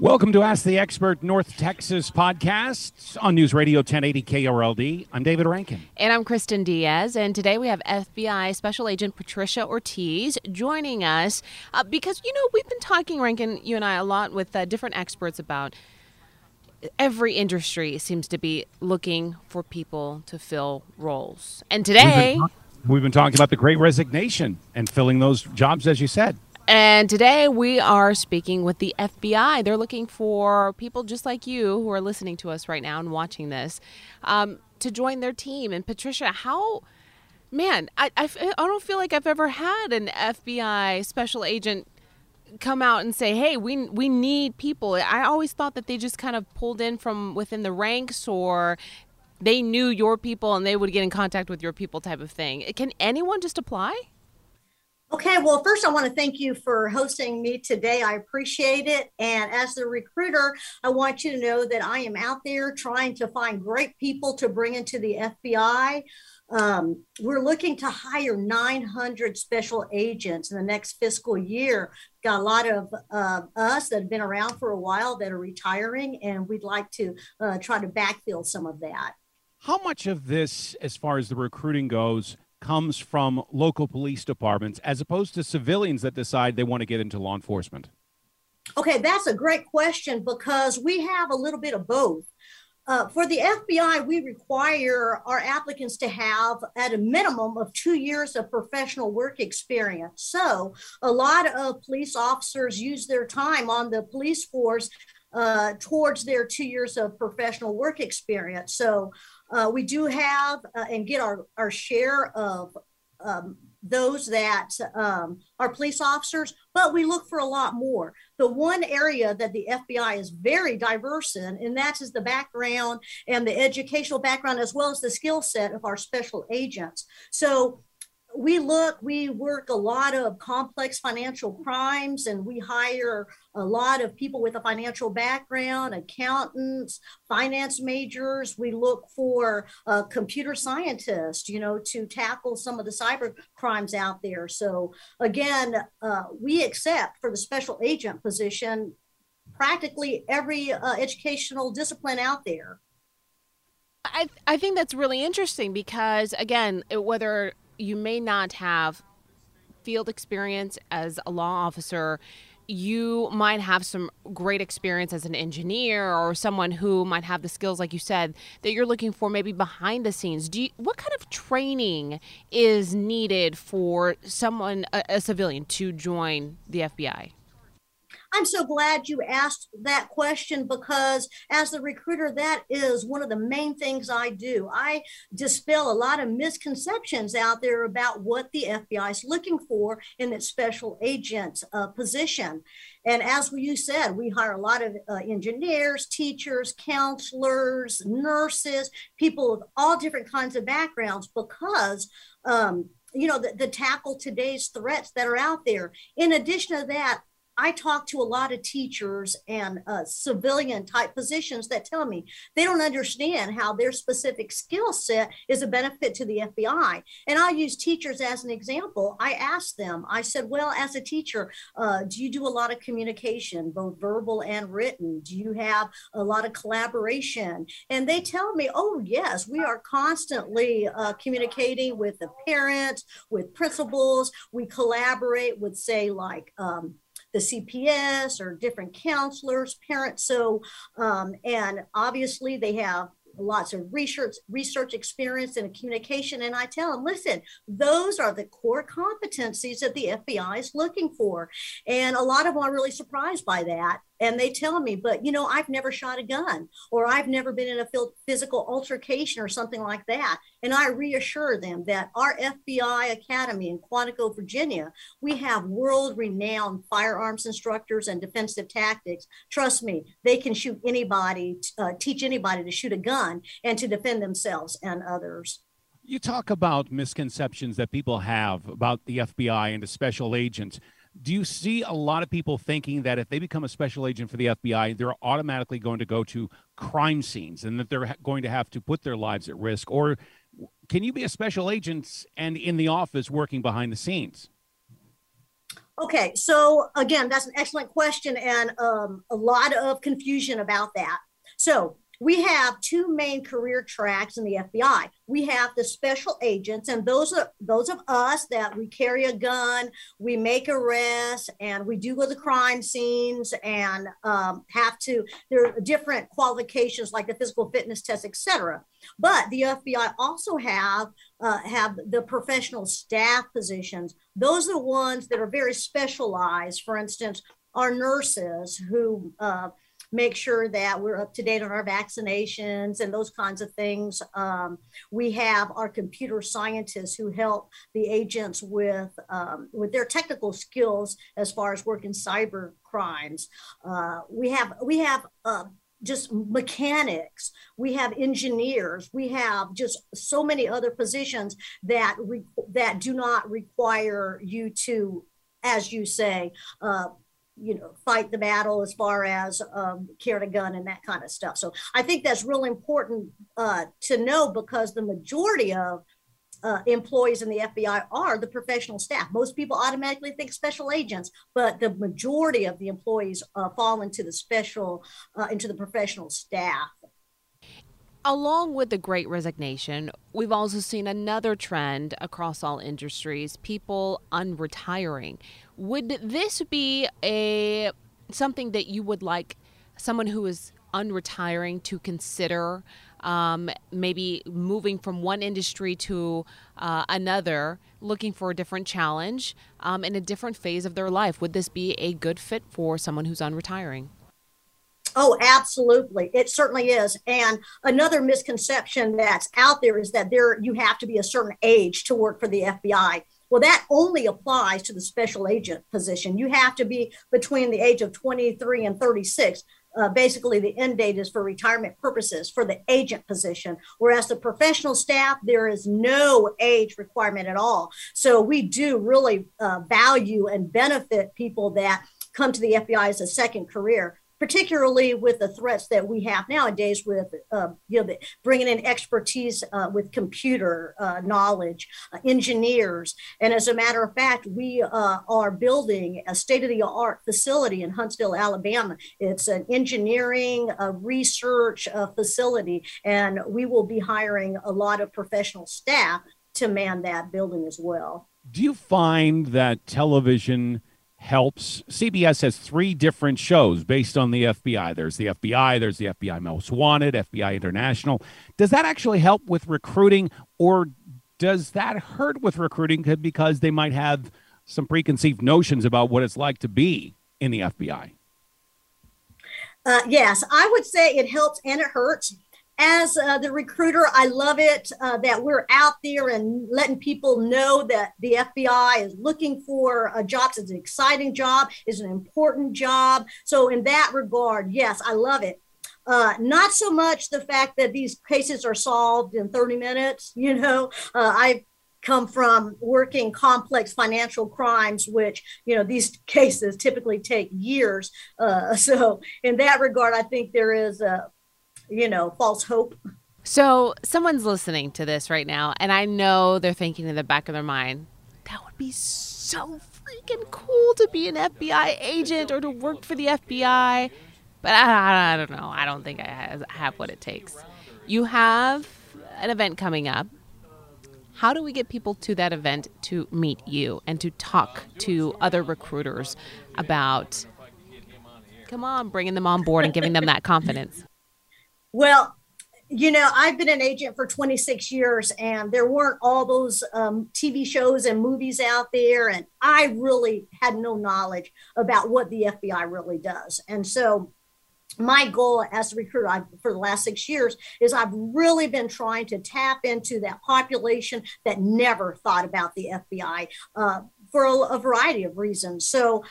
Welcome to Ask the Expert North Texas podcast on News Radio 1080 KRLD. I'm David Rancken. And I'm Kristin Diaz. And today we have FBI Special Agent Patricia Ortiz joining us uh, because, you know, we've been talking, Rancken, you and I, a lot with uh, different experts about every industry seems to be looking for people to fill roles. And today. We've been, we've been talking about the great resignation and filling those jobs, as you said. And today we are speaking with the FBI. They're looking for people just like you who are listening to us right now and watching this um, to join their team. And Patricia, how, man, I, I, I don't feel like I've ever had an FBI special agent come out and say, "Hey, we we need people." I always thought that they just kind of pulled in from within the ranks or they knew your people and they would get in contact with your people type of thing. Can anyone just apply? Okay, well, first, I want to thank you for hosting me today. I appreciate it. And as the recruiter, I want you to know that I am out there trying to find great people to bring into the FBI. Um, we're looking to hire 900 special agents in the next fiscal year. Got a lot of uh, us that have been around for a while that are retiring, and we'd like to uh, try to backfill some of that. How much of this, as far as the recruiting goes, comes from local police departments as opposed to civilians that decide they want to get into law enforcement? Okay, that's a great question because we have a little bit of both. Uh, for the FBI, we require our applicants to have at a minimum of two years of professional work experience. So, a lot of police officers use their time on the police force uh, towards their two years of professional work experience. So, uh, we do have uh, and get our, our share of um, those that um, are police officers, but we look for a lot more. The one area that the FBI is very diverse in, and that is the background and the educational background, as well as the skill set of our special agents. So we look, we work a lot of complex financial crimes, and we hire a lot of people with a financial background, accountants, finance majors. We look for computer scientists, you know, to tackle some of the cyber crimes out there. So again, uh, we accept for the special agent position practically every uh, educational discipline out there. I, I think that's really interesting because again whether you may not have field experience as a law officer. You might have some great experience as an engineer or someone who might have the skills like you said that you're looking for maybe behind the scenes. Do you, what kind of training is needed for someone a, a civilian to join the FBI I'm so glad you asked that question because, as the recruiter, that is one of the main things I do. I dispel a lot of misconceptions out there about what the FBI is looking for in its special agent uh, position. And as you said, we hire a lot of uh, engineers, teachers, counselors, nurses, people with all different kinds of backgrounds because. Um, you know, the, the tackle today's threats that are out there. In addition to that, I talk to a lot of teachers and uh, civilian type positions that tell me they don't understand how their specific skill set is a benefit to the FBI. And I use teachers as an example. I asked them, I said, Well, as a teacher, uh, do you do a lot of communication, both verbal and written? Do you have a lot of collaboration? And they tell me, Oh, yes, we are constantly uh, communicating with the parents, with principals. We collaborate with, say, like, um, the CPS or different counselors, parents. So, um, and obviously they have lots of research research experience and communication. And i tell them listen those are the core competencies that the fbi is looking for. And a lot of them are really surprised by that and they tell me, but you know, I've never shot a gun or I've never been in a physical altercation or something like that. And I reassure them that our FBI Academy in Quantico, Virginia, we have world renowned firearms instructors and defensive tactics. Trust me, they can shoot anybody, uh, teach anybody to shoot a gun and to defend themselves and others. You talk about misconceptions that people have about the FBI and the special agents do you see a lot of people thinking that if they become a special agent for the FBI, they're automatically going to go to crime scenes and that they're going to have to put their lives at risk? Or can you be a special agent and in the office working behind the scenes? Okay, so again, that's an excellent question and um, a lot of confusion about that. So we have two main career tracks in the FBI. We have the special agents, and those are those of us that we carry a gun, we make arrests, and we do go to crime scenes and um, have to. There are different qualifications like the physical fitness test, etc. But the FBI also have uh, have the professional staff positions. Those are the ones that are very specialized. For instance, our nurses who uh, make sure that we're up to date on our vaccinations and those kinds of things. Um, we have our computer scientists who help the agents with um, with their technical skills as far as working cyber crimes. Uh, we have we have. Uh, just mechanics we have engineers we have just so many other positions that re- that do not require you to as you say uh, you know fight the battle as far as um, carry a gun and that kind of stuff so i think that's really important uh, to know because the majority of uh, employees in the FBI are the professional staff. Most people automatically think special agents, but the majority of the employees uh, fall into the special, uh, into the professional staff. Along with the great resignation, we've also seen another trend across all industries people unretiring. Would this be a something that you would like someone who is unretiring to consider um, maybe moving from one industry to uh, another, looking for a different challenge um, in a different phase of their life? Would this be a good fit for someone who's unretiring? Oh, absolutely. It certainly is. And another misconception that's out there is that there you have to be a certain age to work for the FBI. Well, that only applies to the special agent position. You have to be between the age of 23 and 36. Uh, basically, the end date is for retirement purposes for the agent position, whereas the professional staff, there is no age requirement at all. So, we do really uh, value and benefit people that come to the FBI as a second career particularly with the threats that we have nowadays with uh, you know bringing in expertise uh, with computer uh, knowledge uh, engineers. And as a matter of fact we uh, are building a state-of-the-art facility in huntsville alabama. It's an engineering uh, research facility and we will be hiring a lot of professional staff to man that building as well. Do you find that television helps. CBS has three different shows based on the FBI. There's the FBI, there's the FBI Most Wanted, FBI International. Does that actually help with recruiting, or does that hurt with recruiting because they might have some preconceived notions about what it's like to be in the FBI? Uh, yes, I would say it helps and it hurts as uh, the recruiter, I love it uh, that we're out there and letting people know that the FBI is looking for a job. It's an exciting job, it's an important job. So, in that regard, yes, I love it. Uh, not so much the fact that these cases are solved in 30 minutes. You know, uh, I come from working complex financial crimes, which, you know, these cases typically take years. Uh, so, in that regard, I think there is a you know, false hope. So, someone's listening to this right now, and I know they're thinking in the back of their mind, that would be so freaking cool to be an FBI agent or to work for the FBI. But I, I don't know. I don't think I have what it takes. You have an event coming up. How do we get people to that event to meet you and to talk to other recruiters about, come on, bringing them on board and giving them that confidence? Well, you know, I've been an agent for 26 years, and there weren't all those um, TV shows and movies out there. And I really had no knowledge about what the FBI really does. And so, my goal as a recruiter I've, for the last six years is I've really been trying to tap into that population that never thought about the FBI uh, for a, a variety of reasons. So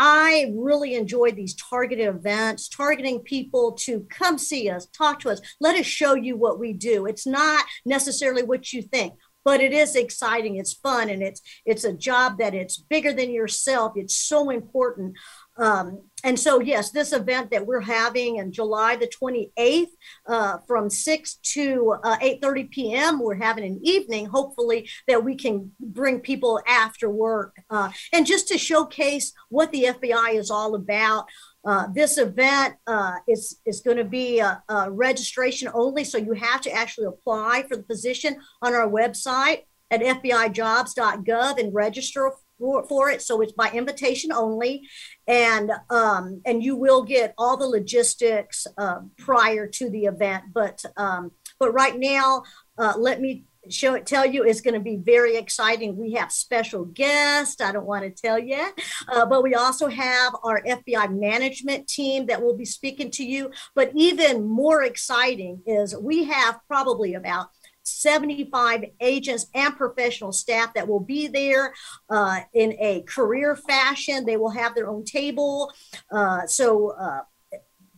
I really enjoy these targeted events, targeting people to come see us, talk to us, let us show you what we do. It's not necessarily what you think but it is exciting it's fun and it's it's a job that it's bigger than yourself it's so important um, and so, yes, this event that we're having in July the 28th uh, from 6 to uh, 8.30 p.m., we're having an evening, hopefully, that we can bring people after work. Uh, and just to showcase what the FBI is all about, uh, this event uh, is, is going to be a, a registration only, so you have to actually apply for the position on our website at fbijobs.gov and register for, for it. So it's by invitation only, and um, and you will get all the logistics uh, prior to the event. But um, but right now, uh, let me show it tell you it's going to be very exciting we have special guests i don't want to tell yet uh, but we also have our fbi management team that will be speaking to you but even more exciting is we have probably about 75 agents and professional staff that will be there uh, in a career fashion. They will have their own table. Uh, so, uh,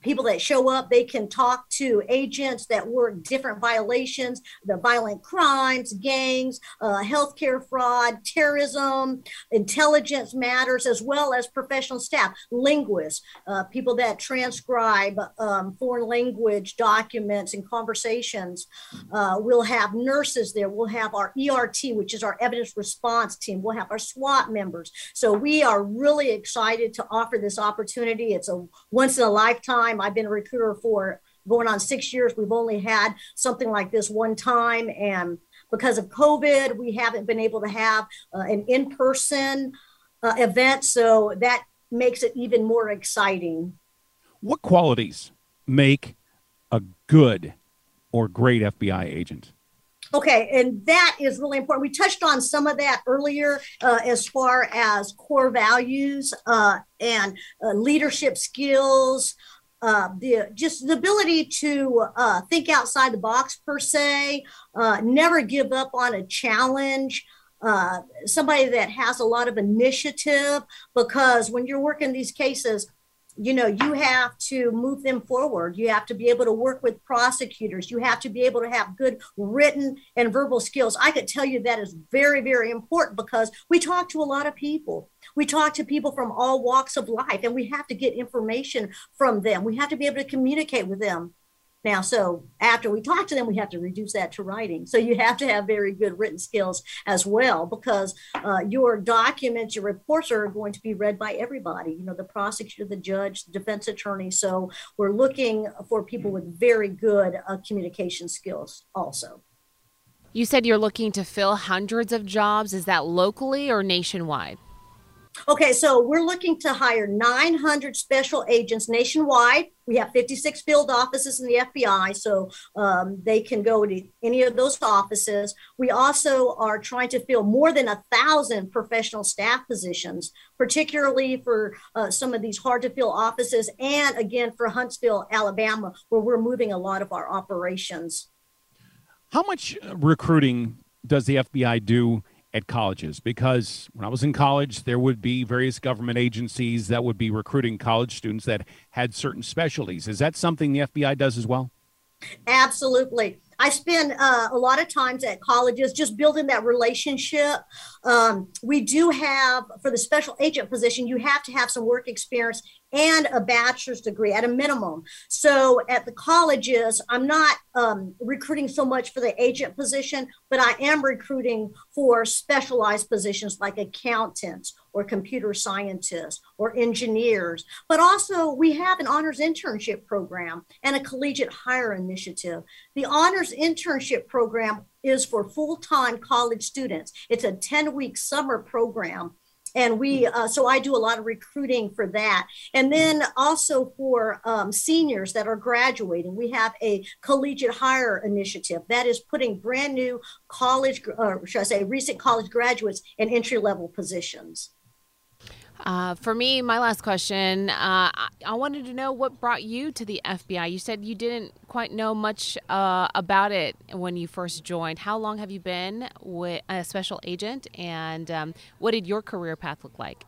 people that show up they can talk to agents that work different violations the violent crimes gangs uh, healthcare fraud terrorism intelligence matters as well as professional staff linguists uh, people that transcribe um, foreign language documents and conversations. Uh, we'll have nurses there we'll have our ert which is our evidence response team we'll have our swat members. So we are really excited to offer this opportunity. It's a once in a lifetime time. I've been a recruiter for going on six years. We've only had something like this one time. And because of COVID, we haven't been able to have uh, an in person uh, event. So that makes it even more exciting. What qualities make a good or great FBI agent? Okay, and that is really important. We touched on some of that earlier uh, as far as core values uh, and uh, leadership skills, uh, the just the ability to uh, think outside the box per se, uh, never give up on a challenge. Uh, somebody that has a lot of initiative because when you're working these cases, you know you have to move them forward. You have to be able to work with prosecutors. You have to be able to have good written and verbal skills. I could tell you that is very very important because we talk to a lot of people. We talk to people from all walks of life and we have to get information from them. We have to be able to communicate with them now, so after we talk to them, we have to reduce that to writing. So you have to have very good written skills as well, because uh, your documents, your reports are going to be read by everybody. You know, the prosecutor, the judge, the defense attorney. So we're looking for people with very good uh, communication skills also. You said you're looking to fill hundreds of jobs. Is that locally or nationwide? Okay, so we're looking to hire 900 special agents nationwide. We have 56 field offices in the FBI, so um, they can go to any of those offices. We also are trying to fill more than a thousand professional staff positions, particularly for uh, some of these hard to fill offices, and again for Huntsville, Alabama, where we're moving a lot of our operations. How much uh, recruiting does the FBI do at colleges because when I was in college, there would be various government agencies that would be recruiting college students that had certain specialties. Is that something the FBI does as well? Absolutely. I spend uh, a lot of times at colleges just building that relationship. Um, we do have, for the special agent position, you have to have some work experience and a bachelor's degree at a minimum. So at the colleges, I'm not um, recruiting so much for the agent position, but I am recruiting for specialized positions like accountants or computer scientists or engineers. But also, we have an honors internship program and a collegiate hire initiative. The honors internship program is for full time college students, it's a 10 week summer program and we uh, so i do a lot of recruiting for that. And then also for um, seniors that are graduating we have a collegiate hire initiative that is putting brand new college or should i say recent college graduates in entry level positions uh, for me, my last question, uh, I, wanted to know what brought you to the FBI. You said you didn't quite know much uh, about it when you first joined. How long have you been with a special agent, and um, what did your career path look like?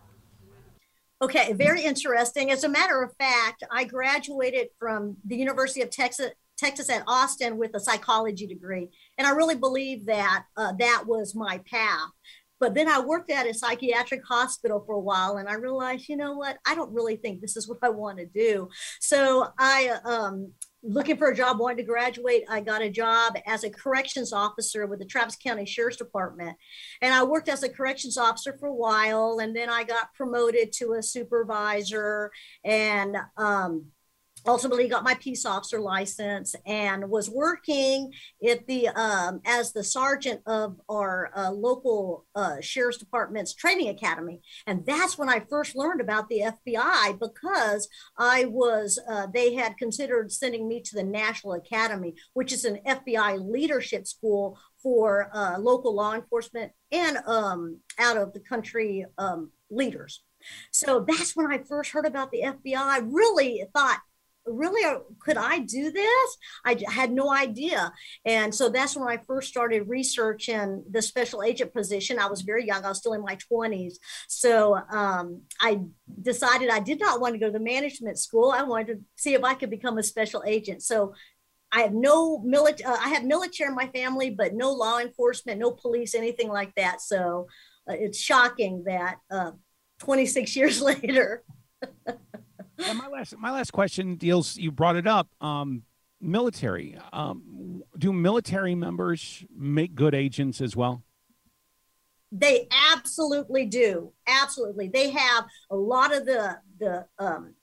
Okay, very interesting. As a matter of fact, I graduated from the University of Texas Texas at Austin with a psychology degree. And I really believe that uh, that was my path. But then I worked at a psychiatric hospital for a while and I realized, you know what, I don't really think this is what I want to do. So I, um, looking for a job, wanted to graduate. I got a job as a corrections officer with the Travis County Sheriff's Department. And I worked as a corrections officer for a while. And then I got promoted to a supervisor. And um, ultimately got my peace officer license and was working at the um, as the sergeant of our uh, local uh, sheriff's department's training academy. And that's when i first learned about the fbi because i was uh, they had considered sending me to the national academy which is an fbi leadership school for uh, local law enforcement and um, out of the country um, leaders. So that's when i first heard about the fbi i. Really thought really uh, could i do this i had no idea and so that's when i first started researching the special agent position i was very young i was still in my 20s so um, i decided i did not want to go to the management school i wanted to see if i could become a special agent so I have no military. Uh, I have military in my family, but no law enforcement, no police, anything like that. So uh, it's shocking that uh, 26 years later. my last my last question deals. You brought it up. Um, military. Um, do military members make good agents as well? They absolutely do. Absolutely, they have a lot of the the um,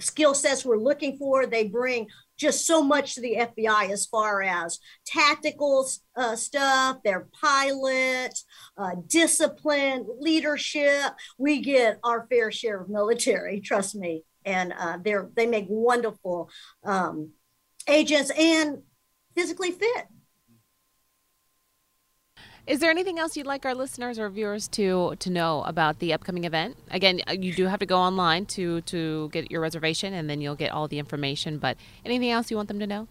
skill sets we're looking for. They bring just so much to the FBI as far as tactical uh, stuff, their pilots, uh, discipline, leadership. We get our fair share of military, trust me and uh, they're they make wonderful um, agents and physically fit. Is there anything else you'd like our listeners or viewers to to know about the upcoming event? Again, uh, you do have to go online to to get your reservation, and then you'll get all the information. But anything else you want them to know?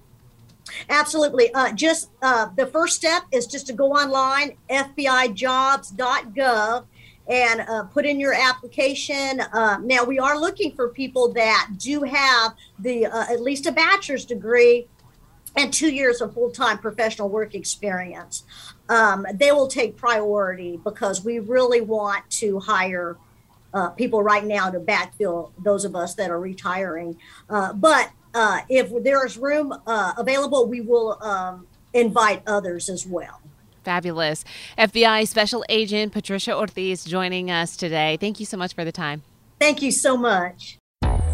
Absolutely. Uh, just uh, the first step is just to go online, FBIJobs.gov, and uh, put in your application. Uh, now, we are looking for people that do have the uh, at least a bachelor's degree and two years of full time professional work experience. Um, they will take priority because we really want to hire uh, people right now to backfill those of us that are retiring. Uh, but uh, if there is room available, we will um, invite others as well. Fabulous. FBI Special Agent Patricia Ortiz joining us today. Thank you so much for the time. Thank you so much.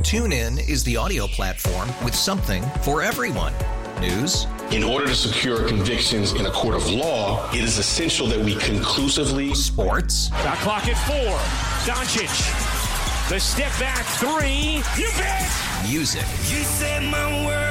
TuneIn is the audio platform with something for everyone. News. In order to secure convictions in a court of law, it is essential that we conclusively. Sports. Got clock at four. Doncic. The step back three. You bet. Music. You set my world on fire. Yes,